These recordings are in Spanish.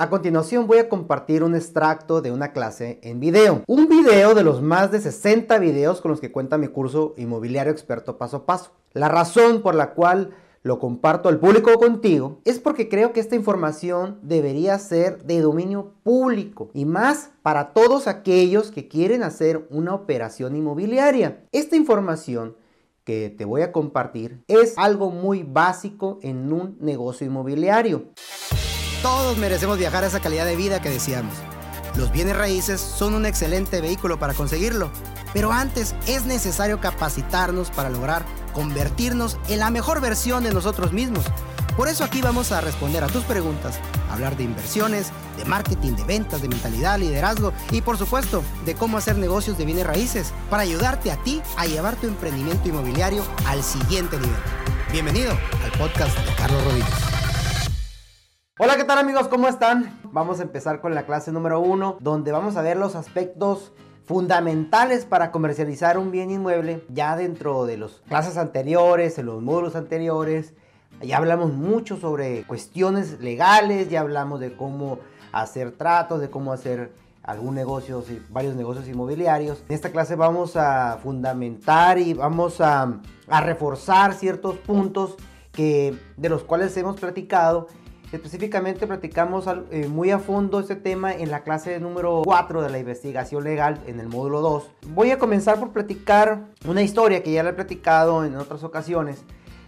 A continuación voy a compartir un extracto de una clase en video. Un video de los más de 60 videos con los que cuenta mi curso Inmobiliario Experto Paso a Paso. La razón por la cual lo comparto al público contigo es porque creo que esta información debería ser de dominio público y más para todos aquellos que quieren hacer una operación inmobiliaria. Esta información que te voy a compartir es algo muy básico en un negocio inmobiliario. Todos merecemos viajar a esa calidad de vida que deseamos. Los bienes raíces son un excelente vehículo para conseguirlo, pero antes es necesario capacitarnos para lograr convertirnos en la mejor versión de nosotros mismos. Por eso aquí vamos a responder a tus preguntas, hablar de inversiones, de marketing, de ventas, de mentalidad, liderazgo y por supuesto de cómo hacer negocios de bienes raíces para ayudarte a ti a llevar tu emprendimiento inmobiliario al siguiente nivel. Bienvenido al podcast de Carlos Rodríguez. Hola, ¿qué tal amigos? ¿Cómo están? Vamos a empezar con la clase número uno, donde vamos a ver los aspectos fundamentales para comercializar un bien inmueble ya dentro de las clases anteriores, en los módulos anteriores. Ya hablamos mucho sobre cuestiones legales, ya hablamos de cómo hacer tratos, de cómo hacer algún negocio, varios negocios inmobiliarios. En esta clase vamos a fundamentar y vamos a, a reforzar ciertos puntos que, de los cuales hemos platicado Específicamente platicamos eh, muy a fondo este tema en la clase número 4 de la investigación legal en el módulo 2. Voy a comenzar por platicar una historia que ya la he platicado en otras ocasiones,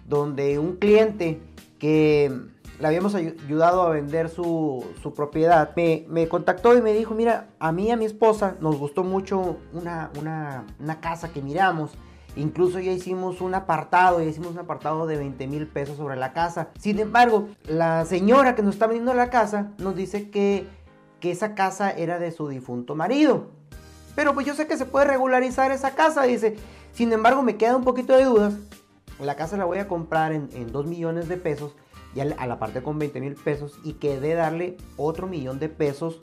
donde un cliente que le habíamos ayudado a vender su, propiedad, me, me, contactó y me dijo, mira, a mí y a mi esposa nos gustó mucho una, una, una casa que miramos Incluso ya hicimos un apartado, ya hicimos un apartado de 20 mil pesos sobre la casa. Sin embargo, la señora que nos está vendiendo la casa nos dice que, que esa casa era de su difunto marido. Pero pues yo sé que se puede regularizar esa casa, dice. Sin embargo, me queda un poquito de dudas. La casa la voy a comprar en, en 2 millones de pesos, ya a la parte con 20 mil pesos, y quedé darle otro millón de pesos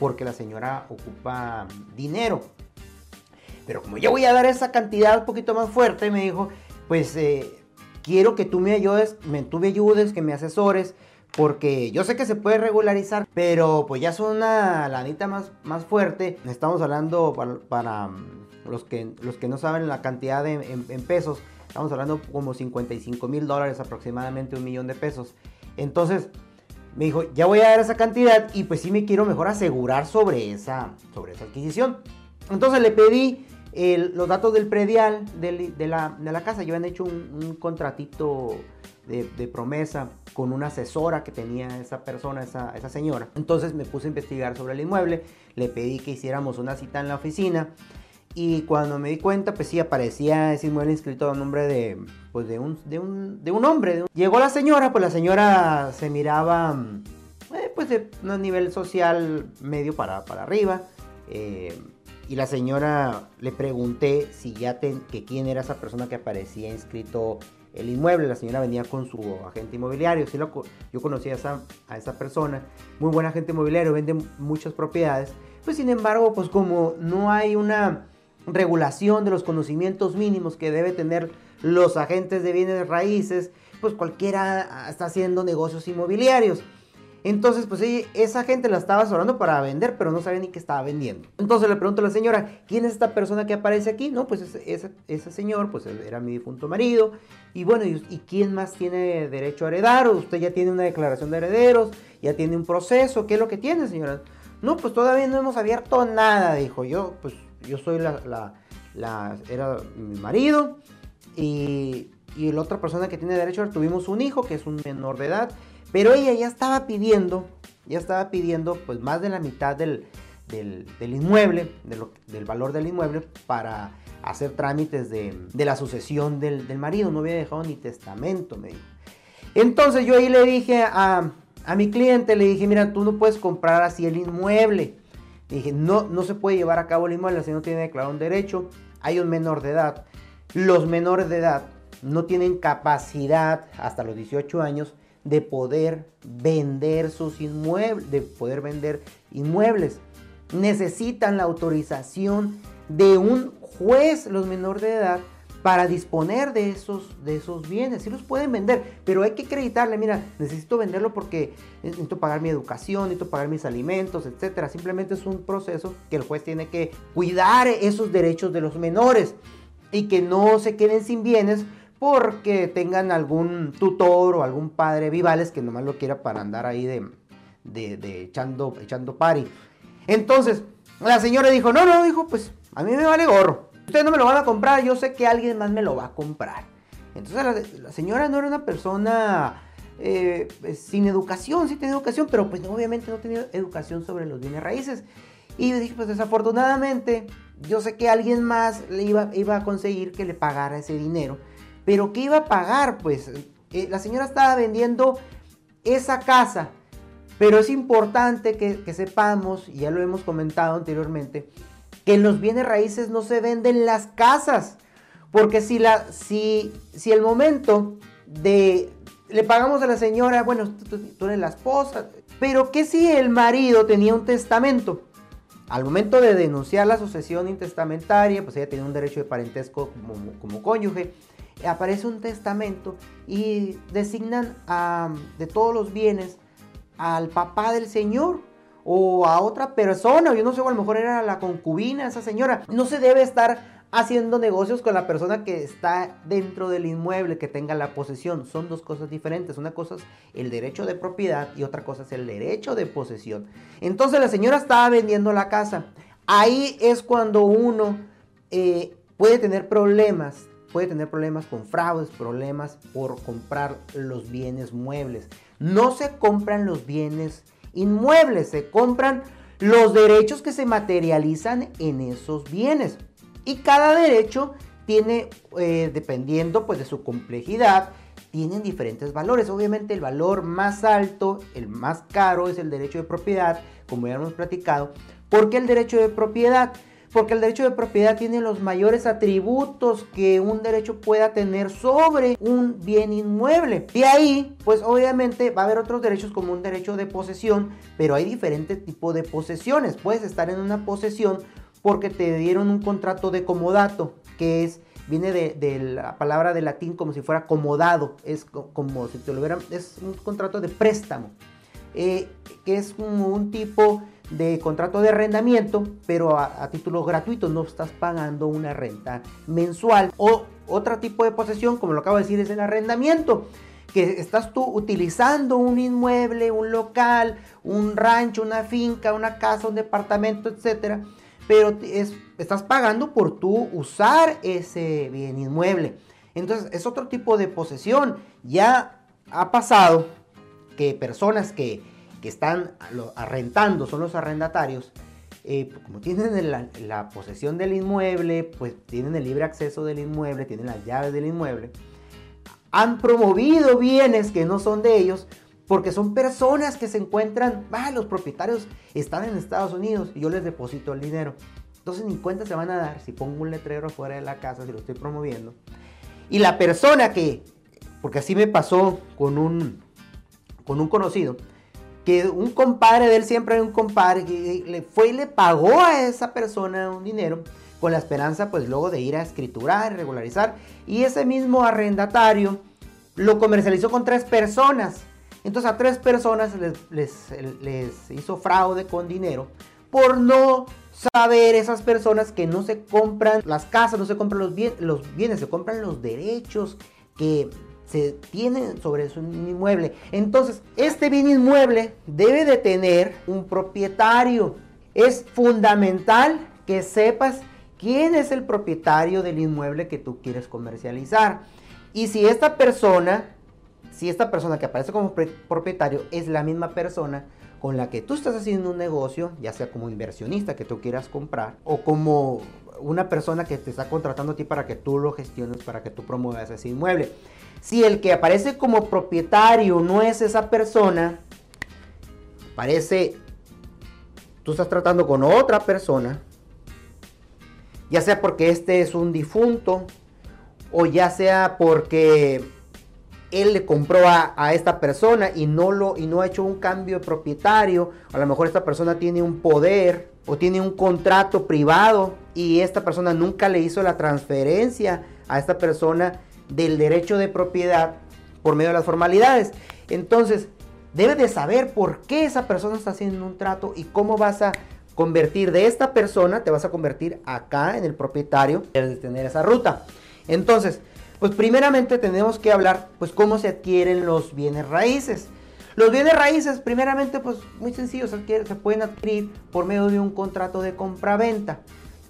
porque la señora ocupa dinero. Pero como yo voy a dar esa cantidad un poquito más fuerte, me dijo, pues eh, quiero que tú me ayudes, me, tú me ayudes, que me asesores, porque yo sé que se puede regularizar, pero pues ya es una lanita más, más fuerte. Estamos hablando para, mm, los, que, los que no saben la cantidad de, en, pesos, estamos hablando como 55 mil dólares, aproximadamente un millón de pesos. Entonces, me dijo, ya voy a dar esa cantidad y pues sí me quiero mejor asegurar sobre esa, sobre esa adquisición. Entonces le pedí los datos del predial de, la, casa. Yo habían hecho un, contratito de, promesa con una asesora que tenía esa persona, esa, esa señora. Entonces me puse a investigar sobre el inmueble, le pedí que hiciéramos una cita en la oficina. Y cuando me di cuenta, pues sí, aparecía ese inmueble inscrito a nombre de, pues de, un, de, un, de un hombre. Llegó la señora, pues la señora se miraba, eh, pues de un nivel social medio para, para arriba. Eh, y la señora le pregunté si ya que quién era esa persona que aparecía inscrito el inmueble. La señora venía con su agente inmobiliario. Sí lo, yo conocía a esa, a esa persona. Muy buen agente inmobiliario, vende muchas propiedades. Pues sin embargo, pues como no hay una regulación de los conocimientos mínimos que debe tener los agentes de bienes raíces, pues cualquiera está haciendo negocios inmobiliarios. Entonces, pues esa gente la estaba asesorando para vender, pero no sabía ni qué estaba vendiendo. Entonces le pregunto a la señora, ¿quién es esta persona que aparece aquí? No, pues ese, señor, pues era mi difunto marido. Y bueno, ¿y, quién más tiene derecho a heredar? usted ya tiene una declaración de herederos? ¿Ya tiene un proceso? ¿Qué es lo que tiene, señora? No, pues todavía no hemos abierto nada, dijo. Yo, pues yo soy la, era mi marido y, y la otra persona que tiene derecho, tuvimos un hijo que es un menor de edad pero ella ya estaba pidiendo, ya estaba pidiendo pues más de la mitad del, inmueble, del valor del inmueble para hacer trámites de, la sucesión del, marido. No había dejado ni testamento, me dijo. Entonces yo ahí le dije a, mi cliente, le dije, mira, tú no puedes comprar así el inmueble. Le dije, no, no se puede llevar a cabo el inmueble si no tiene declarado un derecho. Hay un menor de edad. Los menores de edad no tienen capacidad hasta los 18 años de poder vender sus inmuebles, de poder vender inmuebles. Necesitan la autorización de un juez, los menores de edad, para disponer de esos, de esos bienes. Sí los pueden vender, pero hay que acreditarle, mira, necesito venderlo porque necesito pagar mi educación, necesito pagar mis alimentos, etc. Simplemente es un proceso que el juez tiene que cuidar esos derechos de los menores y que no se queden sin bienes porque tengan algún tutor o algún padre vivales que nomás lo quiera para andar ahí de, de, echando, echando pari. Entonces, la señora dijo, no, no, dijo, pues a mí me vale gorro. Ustedes no me lo van a comprar, yo sé que alguien más me lo va a comprar. Entonces la, señora no era una persona eh, pues, sin educación, sí tenía educación, pero pues obviamente no tenía educación sobre los bienes raíces. Y dije, pues desafortunadamente, yo sé que alguien más le iba, iba a conseguir que le pagara ese dinero. Pero ¿qué iba a pagar? Pues eh, la señora estaba vendiendo esa casa. Pero es importante que, sepamos, y ya lo hemos comentado anteriormente, que en los bienes raíces no se venden las casas. Porque si, la, si, si el momento de le pagamos a la señora, bueno, tú, eres la esposa, pero ¿qué si el marido tenía un testamento? Al momento de denunciar la sucesión intestamentaria, pues ella tiene un derecho de parentesco como, como cónyuge, aparece un testamento y designan de todos los bienes al papá del señor o a otra persona, yo no sé, a lo mejor era la concubina, esa señora. No se debe estar haciendo negocios con la persona que está dentro del inmueble, que tenga la posesión. Son dos cosas diferentes. Una cosa es el derecho de propiedad y otra cosa es el derecho de posesión. Entonces la señora estaba vendiendo la casa. Ahí es cuando uno eh, puede tener problemas. Puede tener problemas con fraudes, problemas por comprar los bienes muebles. No se compran los bienes inmuebles, se compran los derechos que se materializan en esos bienes. Y cada derecho tiene, eh, dependiendo pues de su complejidad, tienen diferentes valores. Obviamente el valor más alto, el más caro es el derecho de propiedad, como ya hemos platicado, porque el derecho de propiedad porque el derecho de propiedad tiene los mayores atributos que un derecho pueda tener sobre un bien inmueble. De ahí, pues obviamente va a haber otros derechos como un derecho de posesión, pero hay diferentes tipos de posesiones. Puedes estar en una posesión porque te dieron un contrato de comodato, que es viene de, la palabra de latín como si fuera acomodado, es como si te lo hubieran, es un contrato de préstamo, eh, que es como un tipo de contrato de arrendamiento, pero a, título gratuito, no estás pagando una renta mensual. O otro tipo de posesión, como lo acabo de decir, es el arrendamiento, que estás tú utilizando un inmueble, un local, un rancho, una finca, una casa, un departamento, etcétera, pero es, estás pagando por tú usar ese bien inmueble. Entonces es otro tipo de posesión. Ya ha pasado que personas que que están arrendando, son los arrendatarios, eh, como tienen la, posesión del inmueble, pues tienen el libre acceso del inmueble, tienen las llaves del inmueble, han promovido bienes que no son de ellos porque son personas que se encuentran, ah, los propietarios están en Estados Unidos y yo les deposito el dinero. Entonces ni cuenta se van a dar si pongo un letrero fuera de la casa, si lo estoy promoviendo. Y la persona que, porque así me pasó con un, con un conocido, un compadre de él siempre hay un compadre que le fue y le pagó a esa persona un dinero con la esperanza pues luego de ir a escriturar, regularizar y ese mismo arrendatario lo comercializó con tres personas. Entonces a tres personas les, les, hizo fraude con dinero por no saber esas personas que no se compran las casas, no se compran los, los bienes, se compran los derechos que se tiene sobre su inmueble. Entonces, este bien inmueble debe de tener un propietario. Es fundamental que sepas quién es el propietario del inmueble que tú quieres comercializar. Y si esta persona, si esta persona que aparece como propietario es la misma persona con la que tú estás haciendo un negocio, ya sea como inversionista que tú quieras comprar o como una persona que te está contratando a ti para que tú lo gestiones, para que tú promuevas ese inmueble. Si el que aparece como propietario no es esa persona, parece, tú estás tratando con otra persona, ya sea porque este es un difunto, o ya sea porque él le compró a, esta persona y no, lo, y no ha hecho un cambio de propietario, a lo mejor esta persona tiene un poder o tiene un contrato privado y esta persona nunca le hizo la transferencia a esta persona del derecho de propiedad por medio de las formalidades. Entonces, debe de saber por qué esa persona está haciendo un trato y cómo vas a convertir de esta persona, te vas a convertir acá en el propietario, debes de tener esa ruta. Entonces, pues primeramente tenemos que hablar, pues cómo se adquieren los bienes raíces. Los bienes raíces, primeramente, pues muy sencillo, se, se pueden adquirir por medio de un contrato de compra-venta.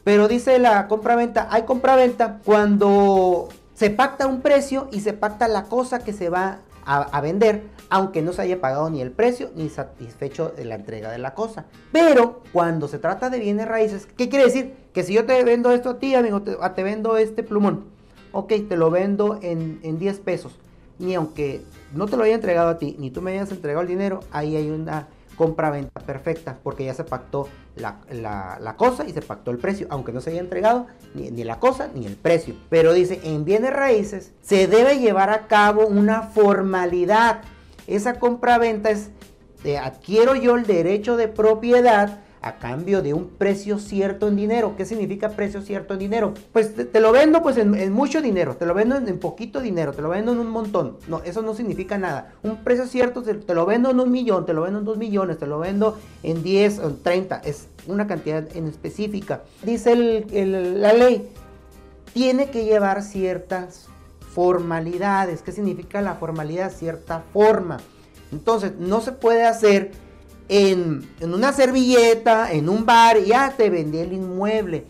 Pero dice la compra-venta, hay compra-venta cuando se pacta un precio y se pacta la cosa que se va a, vender, aunque no se haya pagado ni el precio ni satisfecho de la entrega de la cosa. Pero cuando se trata de bienes raíces, ¿qué quiere decir? Que si yo te vendo esto a ti, amigo, te vendo este plumón, ok, te lo vendo en, en 10 pesos. Ni aunque no te lo haya entregado a ti, ni tú me hayas entregado el dinero, ahí hay una compra-venta perfecta, porque ya se pactó la, cosa y se pactó el precio, aunque no se haya entregado ni, ni, la cosa ni el precio. Pero dice, en bienes raíces se debe llevar a cabo una formalidad. Esa compra-venta es, de adquiero yo el derecho de propiedad a cambio de un precio cierto en dinero. ¿Qué significa precio cierto en dinero? Pues te, lo vendo pues en, mucho dinero, te lo vendo en, poquito dinero, te lo vendo en un montón. No, eso no significa nada. Un precio cierto te, lo vendo en un millón, te lo vendo en dos millones, te lo vendo en 10 o 30. Es una cantidad en específica. Dice la ley, tiene que llevar ciertas formalidades. ¿Qué significa la formalidad? Cierta forma. Entonces, no se puede hacer en, una servilleta, en un bar, ya te vendí el inmueble.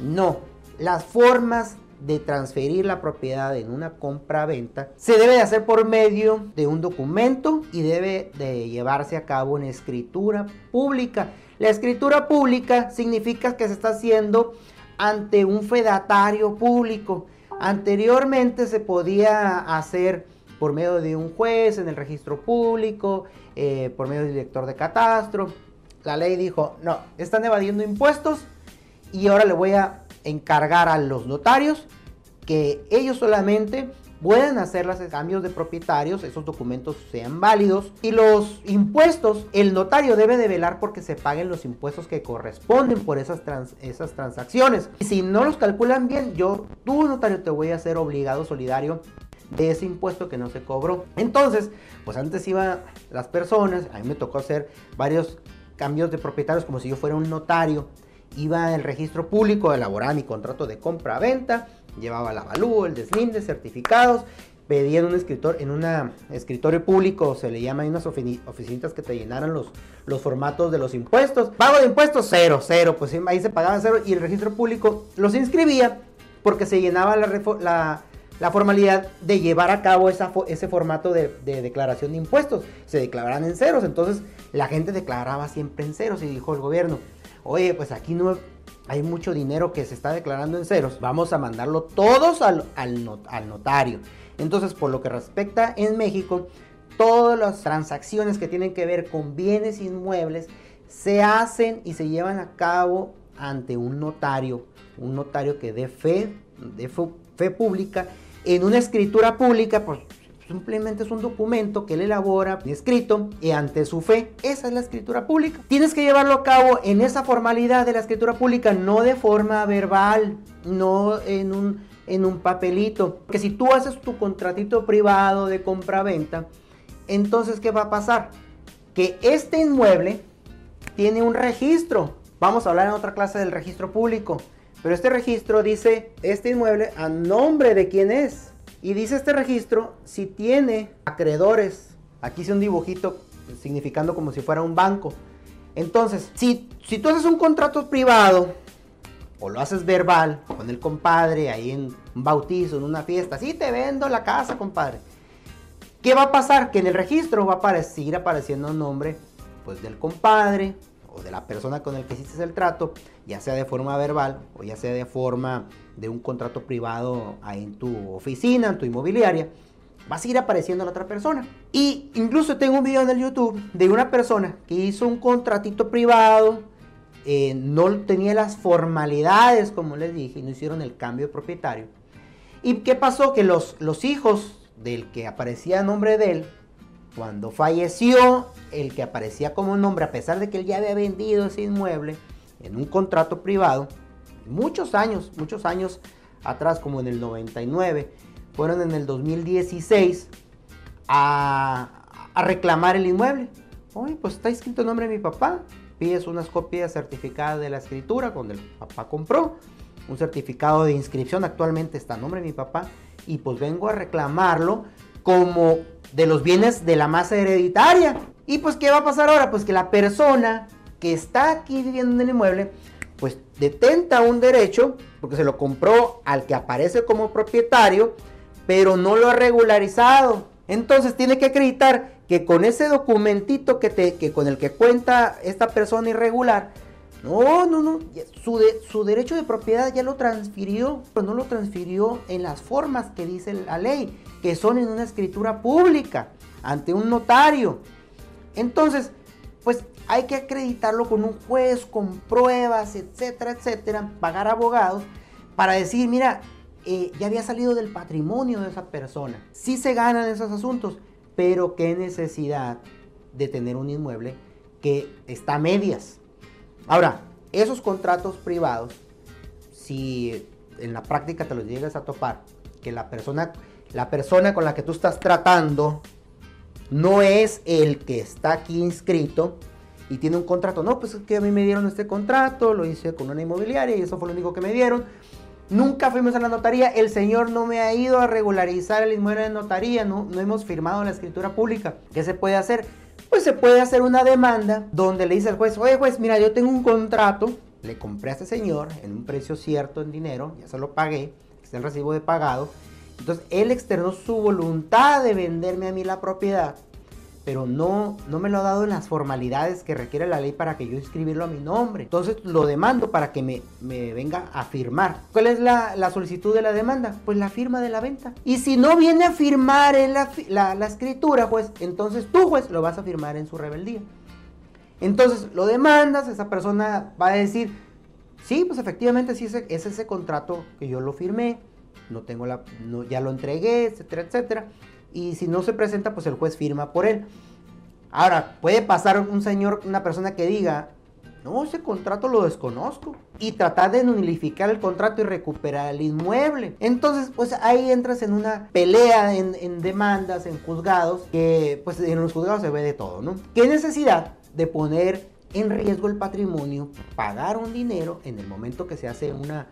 No, las formas de transferir la propiedad en una compra-venta se debe de hacer por medio de un documento y debe de llevarse a cabo en escritura pública. La escritura pública significa que se está haciendo ante un fedatario público. Anteriormente se podía hacer por medio de un juez en el registro público, eh, por medio del director de catastro. La ley dijo, no, están evadiendo impuestos y ahora le voy a encargar a los notarios que ellos solamente puedan hacer los cambios de propietarios, esos documentos sean válidos y los impuestos, el notario debe de velar porque se paguen los impuestos que corresponden por esas, transacciones. Y si no los calculan bien, yo, tú notario, te voy a hacer obligado solidario de ese impuesto que no se cobró. Entonces, pues antes iban las personas, a mí me tocó hacer varios cambios de propietarios como si yo fuera un notario. Iba al registro público, elaboraba mi contrato de compra-venta, llevaba la avalúo, el deslinde, certificados, pedía en un escritor, en un escritorio público, se le llama, hay unas oficinas que te llenaran los, los formatos de los impuestos. Pago de impuestos, cero, cero, pues ahí se pagaba cero y el registro público los inscribía porque se llenaba la, la la formalidad de llevar a cabo ese formato de, declaración de impuestos. Se declaraban en ceros, entonces la gente declaraba siempre en ceros y dijo el gobierno, oye, pues aquí no hay mucho dinero que se está declarando en ceros, vamos a mandarlo todos al, al notario. Entonces, por lo que respecta en México, todas las transacciones que tienen que ver con bienes inmuebles se hacen y se llevan a cabo ante un notario, un notario que dé fe, de fe pública en una escritura pública, pues simplemente es un documento que él elabora, escrito, y ante su fe, esa es la escritura pública. Tienes que llevarlo a cabo en esa formalidad de la escritura pública, no de forma verbal, no en un, en un papelito. Porque si tú haces tu contratito privado de compra-venta, entonces, ¿qué va a pasar? Que este inmueble tiene un registro. Vamos a hablar en otra clase del registro público. Pero este registro dice este inmueble a nombre de quién es. Y dice este registro si tiene acreedores. Aquí hice un dibujito significando como si fuera un banco. Entonces, si, si tú haces un contrato privado o lo haces verbal con el compadre ahí en un bautizo, en una fiesta, sí te vendo la casa, compadre. ¿Qué va a pasar? Que en el registro va a seguir apareciendo un nombre pues del compadre, o de la persona con el que hiciste el trato, ya sea de forma verbal o ya sea de forma de un contrato privado ahí en tu oficina, en tu inmobiliaria, va a seguir apareciendo la otra persona. Y incluso tengo un video en el YouTube de una persona que hizo un contratito privado, eh, no tenía las formalidades, como les dije, no hicieron el cambio de propietario. ¿Y qué pasó? Que los, los hijos del que aparecía a nombre de él cuando falleció el que aparecía como nombre, a pesar de que él ya había vendido ese inmueble en un contrato privado, muchos años, muchos años atrás, como en el 99, fueron en el 2016 a, a reclamar el inmueble. Oye, pues está escrito nombre de mi papá. Pides unas copias certificadas de la escritura donde el papá compró. Un certificado de inscripción actualmente está nombre de mi papá. Y pues vengo a reclamarlo como de los bienes de la masa hereditaria. Y pues, ¿qué va a pasar ahora? Pues que la persona que está aquí viviendo en el inmueble, pues detenta un derecho, porque se lo compró al que aparece como propietario, pero no lo ha regularizado. Entonces tiene que acreditar que con ese documentito que, te, que con el que cuenta esta persona irregular, no, no, no, su, su derecho de propiedad ya lo transfirió, pero no lo transfirió en las formas que dice la ley, que son en una escritura pública, ante un notario. Entonces, pues hay que acreditarlo con un juez, con pruebas, etcétera, etcétera, pagar abogados para decir, mira, eh, ya había salido del patrimonio de esa persona. Sí se ganan esos asuntos, pero qué necesidad de tener un inmueble que está a medias. Ahora, esos contratos privados, si en la práctica te los llegas a topar, que la persona, la persona con la que tú estás tratando no es el que está aquí inscrito y tiene un contrato. No, pues es que a mí me dieron este contrato, lo hice con una inmobiliaria y eso fue lo único que me dieron. Nunca fuimos a la notaría, el señor no me ha ido a regularizar el inmueble de notaría, no, no hemos firmado la escritura pública. ¿Qué se puede hacer? Pues se puede hacer una demanda donde le dice al juez, oye juez, mira, yo tengo un contrato, le compré a este señor en un precio cierto en dinero, ya se lo pagué, está el recibo de pagado. Entonces él externó su voluntad de venderme a mí la propiedad pero no, no me lo ha dado en las formalidades que requiere la ley para que yo inscribirlo a mi nombre. Entonces lo demando para que me, venga a firmar. ¿Cuál es la, solicitud de la demanda? Pues la firma de la venta. Y si no viene a firmar en la, la, escritura, pues entonces tú, juez, lo vas a firmar en su rebeldía. Entonces lo demandas, esa persona va a decir, sí, pues efectivamente sí es, ese contrato que yo lo firmé, no tengo la, ya lo entregué, etcétera, etcétera y si no se presenta, pues el juez firma por él. Ahora, puede pasar un señor, una persona que diga, no, ese contrato lo desconozco. Y tratar de nulificar el contrato y recuperar el inmueble. Entonces, pues ahí entras en una pelea, en, demandas, en juzgados, que pues en los juzgados se ve de todo, ¿no? ¿Qué necesidad de poner en riesgo el patrimonio, pagar un dinero en el momento que se hace una,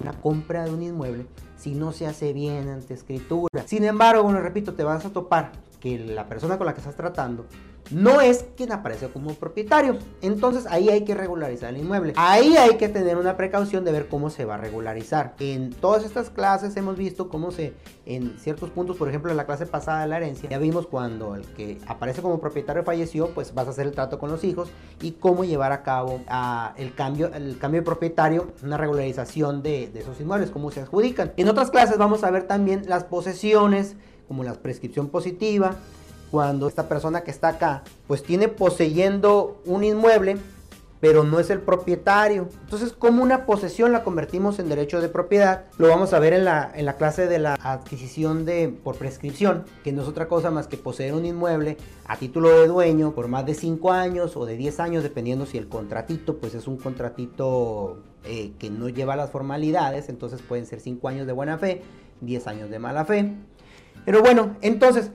una compra de un inmueble si no se hace bien ante escritura. Sin embargo, bueno, repito, te vas a topar que la persona con la que estás tratando no es quien aparece como propietario. Entonces ahí hay que regularizar el inmueble. Ahí hay que tener una precaución de ver cómo se va a regularizar. En todas estas clases hemos visto cómo se, en ciertos puntos, por ejemplo en la clase pasada de la herencia, ya vimos cuando el que aparece como propietario falleció, pues vas a hacer el trato con los hijos y cómo llevar a cabo el, cambio, el cambio de propietario, una regularización de, de esos inmuebles, cómo se adjudican. En otras clases vamos a ver también las posesiones, como la prescripción positiva, cuando esta persona que está acá, pues tiene poseyendo un inmueble, pero no es el propietario. Entonces, ¿cómo una posesión la convertimos en derecho de propiedad? Lo vamos a ver en la, en la clase de la adquisición de, por prescripción, que no es otra cosa más que poseer un inmueble a título de dueño por más de 5 años o de 10 años, dependiendo si el contratito, pues es un contratito eh, que no lleva las formalidades, entonces pueden ser 5 años de buena fe, 10 años de mala fe. Pero bueno, entonces,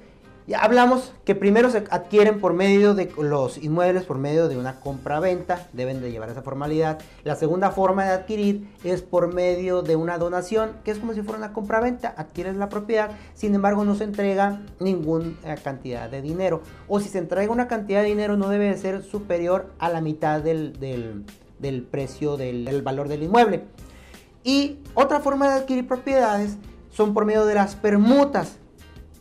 hablamos que primero se adquieren por medio de los inmuebles, por medio de una compra-venta, deben de llevar esa formalidad. La segunda forma de adquirir es por medio de una donación, que es como si fuera una compra-venta, adquieres la propiedad, sin embargo no se entrega ninguna cantidad de dinero. O si se entrega una cantidad de dinero no debe ser superior a la mitad del, precio del, del valor del inmueble. Y otra forma de adquirir propiedades son por medio de las permutas.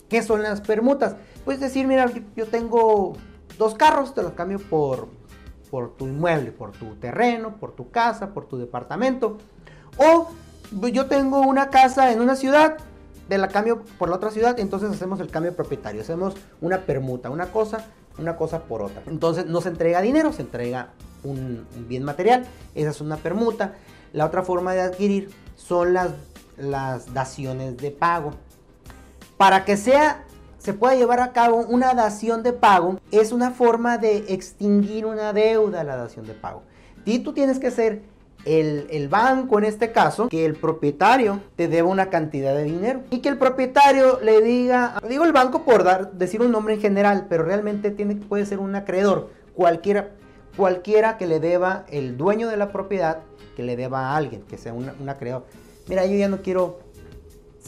¿Qué son las permutas? Pues decir, mira, yo tengo dos carros, te los cambio por, por tu inmueble, por tu terreno, por tu casa, por tu departamento. O yo tengo una casa en una ciudad, de la cambio por la otra ciudad, entonces hacemos el cambio propietario, hacemos una permuta, una cosa, una cosa por otra. Entonces no se entrega dinero, se entrega un, bien material, esa es una permuta. La otra forma de adquirir son las, las daciones de pago. Para que sea, se pueda llevar a cabo una dación de pago, es una forma de extinguir una deuda, la dación de pago. Y tú tienes que ser el, banco en este caso, que el propietario te deba una cantidad de dinero y que el propietario le diga, digo el banco por dar, decir un nombre en general, pero realmente tiene, puede ser un acreedor, cualquiera, cualquiera que le deba el dueño de la propiedad, que le deba a alguien, que sea un, un acreedor. Mira, yo ya no quiero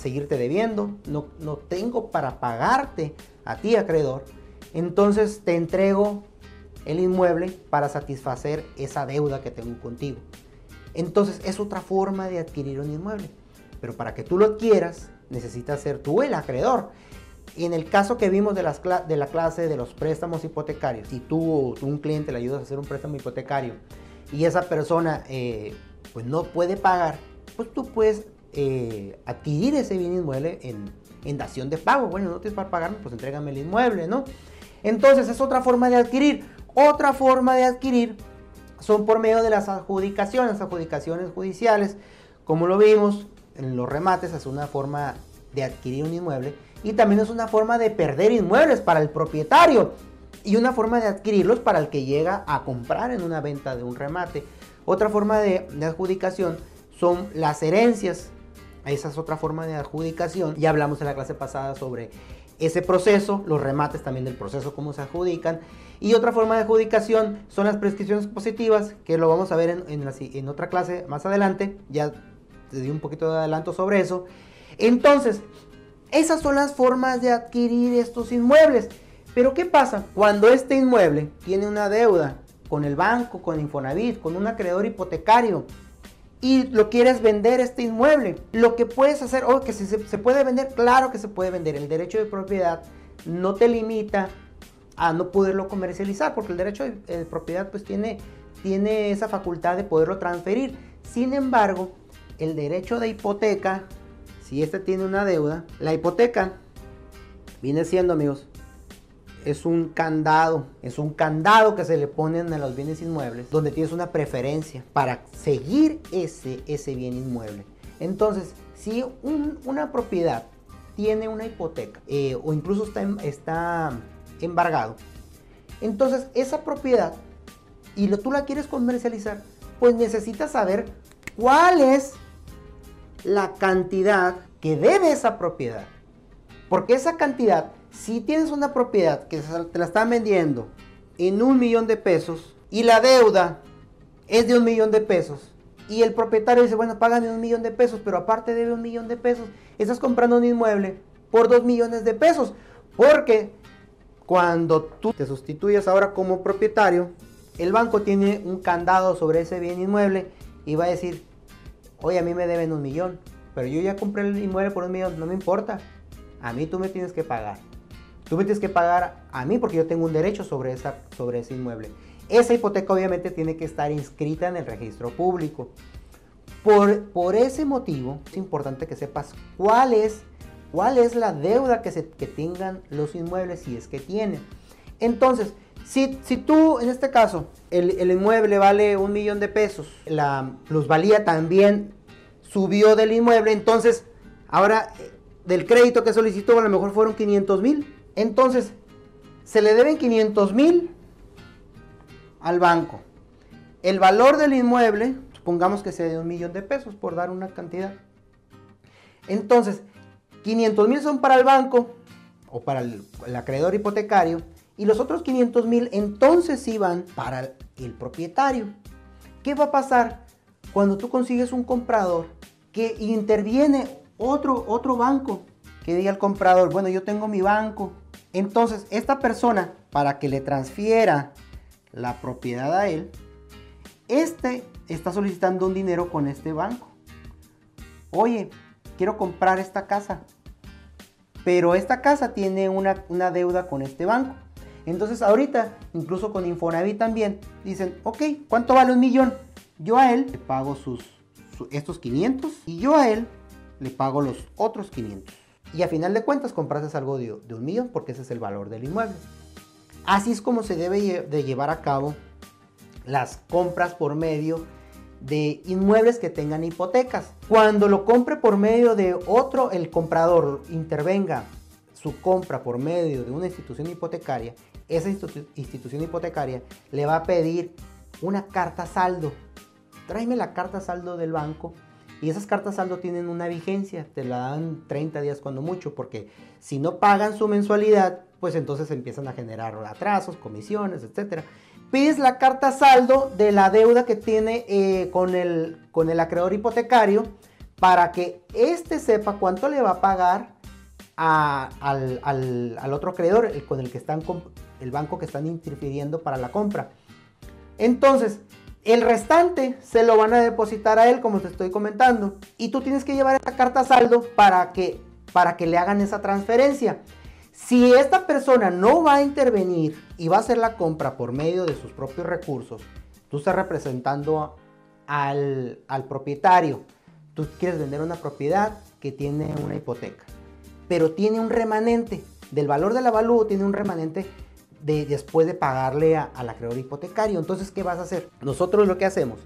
seguirte debiendo, no, no tengo para pagarte a ti acreedor, entonces te entrego el inmueble para satisfacer esa deuda que tengo contigo. Entonces es otra forma de adquirir un inmueble. Pero para que tú lo adquieras, necesitas ser tú el acreedor. Y en el caso que vimos de, las de la clase de los préstamos hipotecarios, si tú, tú un cliente le ayudas a hacer un préstamo hipotecario y esa persona eh, pues no puede pagar, pues tú puedes eh, adquirir ese bien inmueble en, en dación de pago. Bueno, no tienes para pagarme, pues entrégame el inmueble, ¿no? Entonces es otra forma de adquirir. Otra forma de adquirir son por medio de las adjudicaciones, adjudicaciones judiciales. Como lo vimos en los remates, es una forma de adquirir un inmueble y también es una forma de perder inmuebles para el propietario y una forma de adquirirlos para el que llega a comprar en una venta de un remate. Otra forma de, adjudicación son las herencias. Esa es otra forma de adjudicación. Ya hablamos en la clase pasada sobre ese proceso, los remates también del proceso, cómo se adjudican. Y otra forma de adjudicación son las prescripciones positivas, que lo vamos a ver en, en, otra clase más adelante. Ya te di un poquito de adelanto sobre eso. Entonces, esas son las formas de adquirir estos inmuebles. Pero ¿qué pasa? Cuando este inmueble tiene una deuda con el banco, con Infonavit, con un acreedor hipotecario, y lo quieres vender este inmueble. Lo que puedes hacer, o que se, se, puede vender, claro que se puede vender. El derecho de propiedad no te limita a no poderlo comercializar, porque el derecho de, propiedad pues tiene, tiene esa facultad de poderlo transferir. Sin embargo, el derecho de hipoteca, si este tiene una deuda, la hipoteca viene siendo, amigos, es un candado, es un candado que se le ponen a los bienes inmuebles, donde tienes una preferencia para seguir ese, ese bien inmueble. Entonces, si una propiedad tiene una hipoteca eh, o incluso está, está embargado, entonces esa propiedad y lo, tú la quieres comercializar, pues necesitas saber cuál es la cantidad que debe esa propiedad. Porque esa cantidad si tienes una propiedad que te la están vendiendo en un millón de pesos y la deuda es de un millón de pesos y el propietario dice, bueno, págame un millón de pesos, pero aparte debe un millón de pesos, estás comprando un inmueble por dos millones de pesos. Porque cuando tú te sustituyes ahora como propietario, el banco tiene un candado sobre ese bien inmueble y va a decir, oye, a mí me deben un millón, pero yo ya compré el inmueble por un millón, no me importa, a mí tú me tienes que pagar. Tú me tienes que pagar a mí porque yo tengo un derecho sobre, esa, sobre ese inmueble. Esa hipoteca obviamente tiene que estar inscrita en el registro público. Por, por ese motivo es importante que sepas cuál es, cuál es la deuda que, se, que tengan los inmuebles si es que tienen. Entonces, si, si, tú, en este caso, el, el, inmueble vale un millón de pesos, la plusvalía también subió del inmueble, entonces, ahora eh, del crédito que solicitó a lo mejor fueron 500 mil. Entonces, se le deben 500 mil al banco. El valor del inmueble, supongamos que sea de un millón de pesos, por dar una cantidad. Entonces, 500 mil son para el banco o para el, acreedor hipotecario y los otros 500 mil entonces iban para el propietario. ¿Qué va a pasar cuando tú consigues un comprador que interviene otro, otro banco que diga al comprador, bueno, yo tengo mi banco. Entonces, esta persona, para que le transfiera la propiedad a él, este está solicitando un dinero con este banco. Oye, quiero comprar esta casa, pero esta casa tiene una, deuda con este banco. Entonces ahorita, incluso con Infonavit también, dicen, ok, ¿cuánto vale un millón? Yo a él le pago sus, estos 500 y yo a él le pago los otros 500. Y a final de cuentas compraste algo de, un millón porque ese es el valor del inmueble. Así es como se debe de llevar a cabo las compras por medio de inmuebles que tengan hipotecas. Cuando lo compre por medio de otro, el comprador intervenga su compra por medio de una institución hipotecaria, esa institución hipotecaria le va a pedir una carta saldo tráeme la carta saldo del banco. Y esas cartas saldo tienen una vigencia, te la dan 30 días cuando mucho, porque si no pagan su mensualidad, pues entonces empiezan a generar atrasos, comisiones, etc. Pides la carta saldo de la deuda que tiene eh, con, el, con el acreedor hipotecario para que éste sepa cuánto le va a pagar al, al, otro acreedor, el, con el que están el banco que están interfiriendo para la compra. Entonces, el restante se lo van a depositar a él, como te estoy comentando, y tú tienes que llevar esta carta saldo para que, para que le hagan esa transferencia. Si esta persona no va a intervenir y va a hacer la compra por medio de sus propios recursos, tú estás representando al, al propietario. Tú quieres vender una propiedad que tiene una hipoteca, pero tiene un remanente. Del valor del avalúo tiene un remanente de, después de pagarle al acreedor hipotecario. Entonces, ¿qué vas a hacer? Nosotros lo que hacemos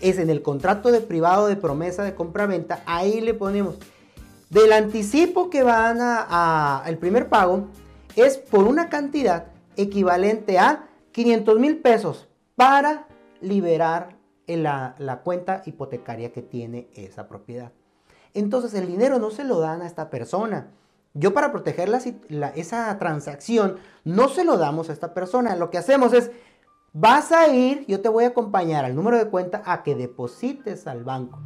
es en el contrato de privado de promesa de compra-venta, ahí le ponemos del anticipo que van a, el primer pago es por una cantidad equivalente a 500 mil pesos para liberar la, la, cuenta hipotecaria que tiene esa propiedad. Entonces el dinero no se lo dan a esta persona. Yo para proteger esa transacción no se lo damos a esta persona. Lo que hacemos es, vas a ir, yo te voy a acompañar al número de cuenta a que deposites al banco.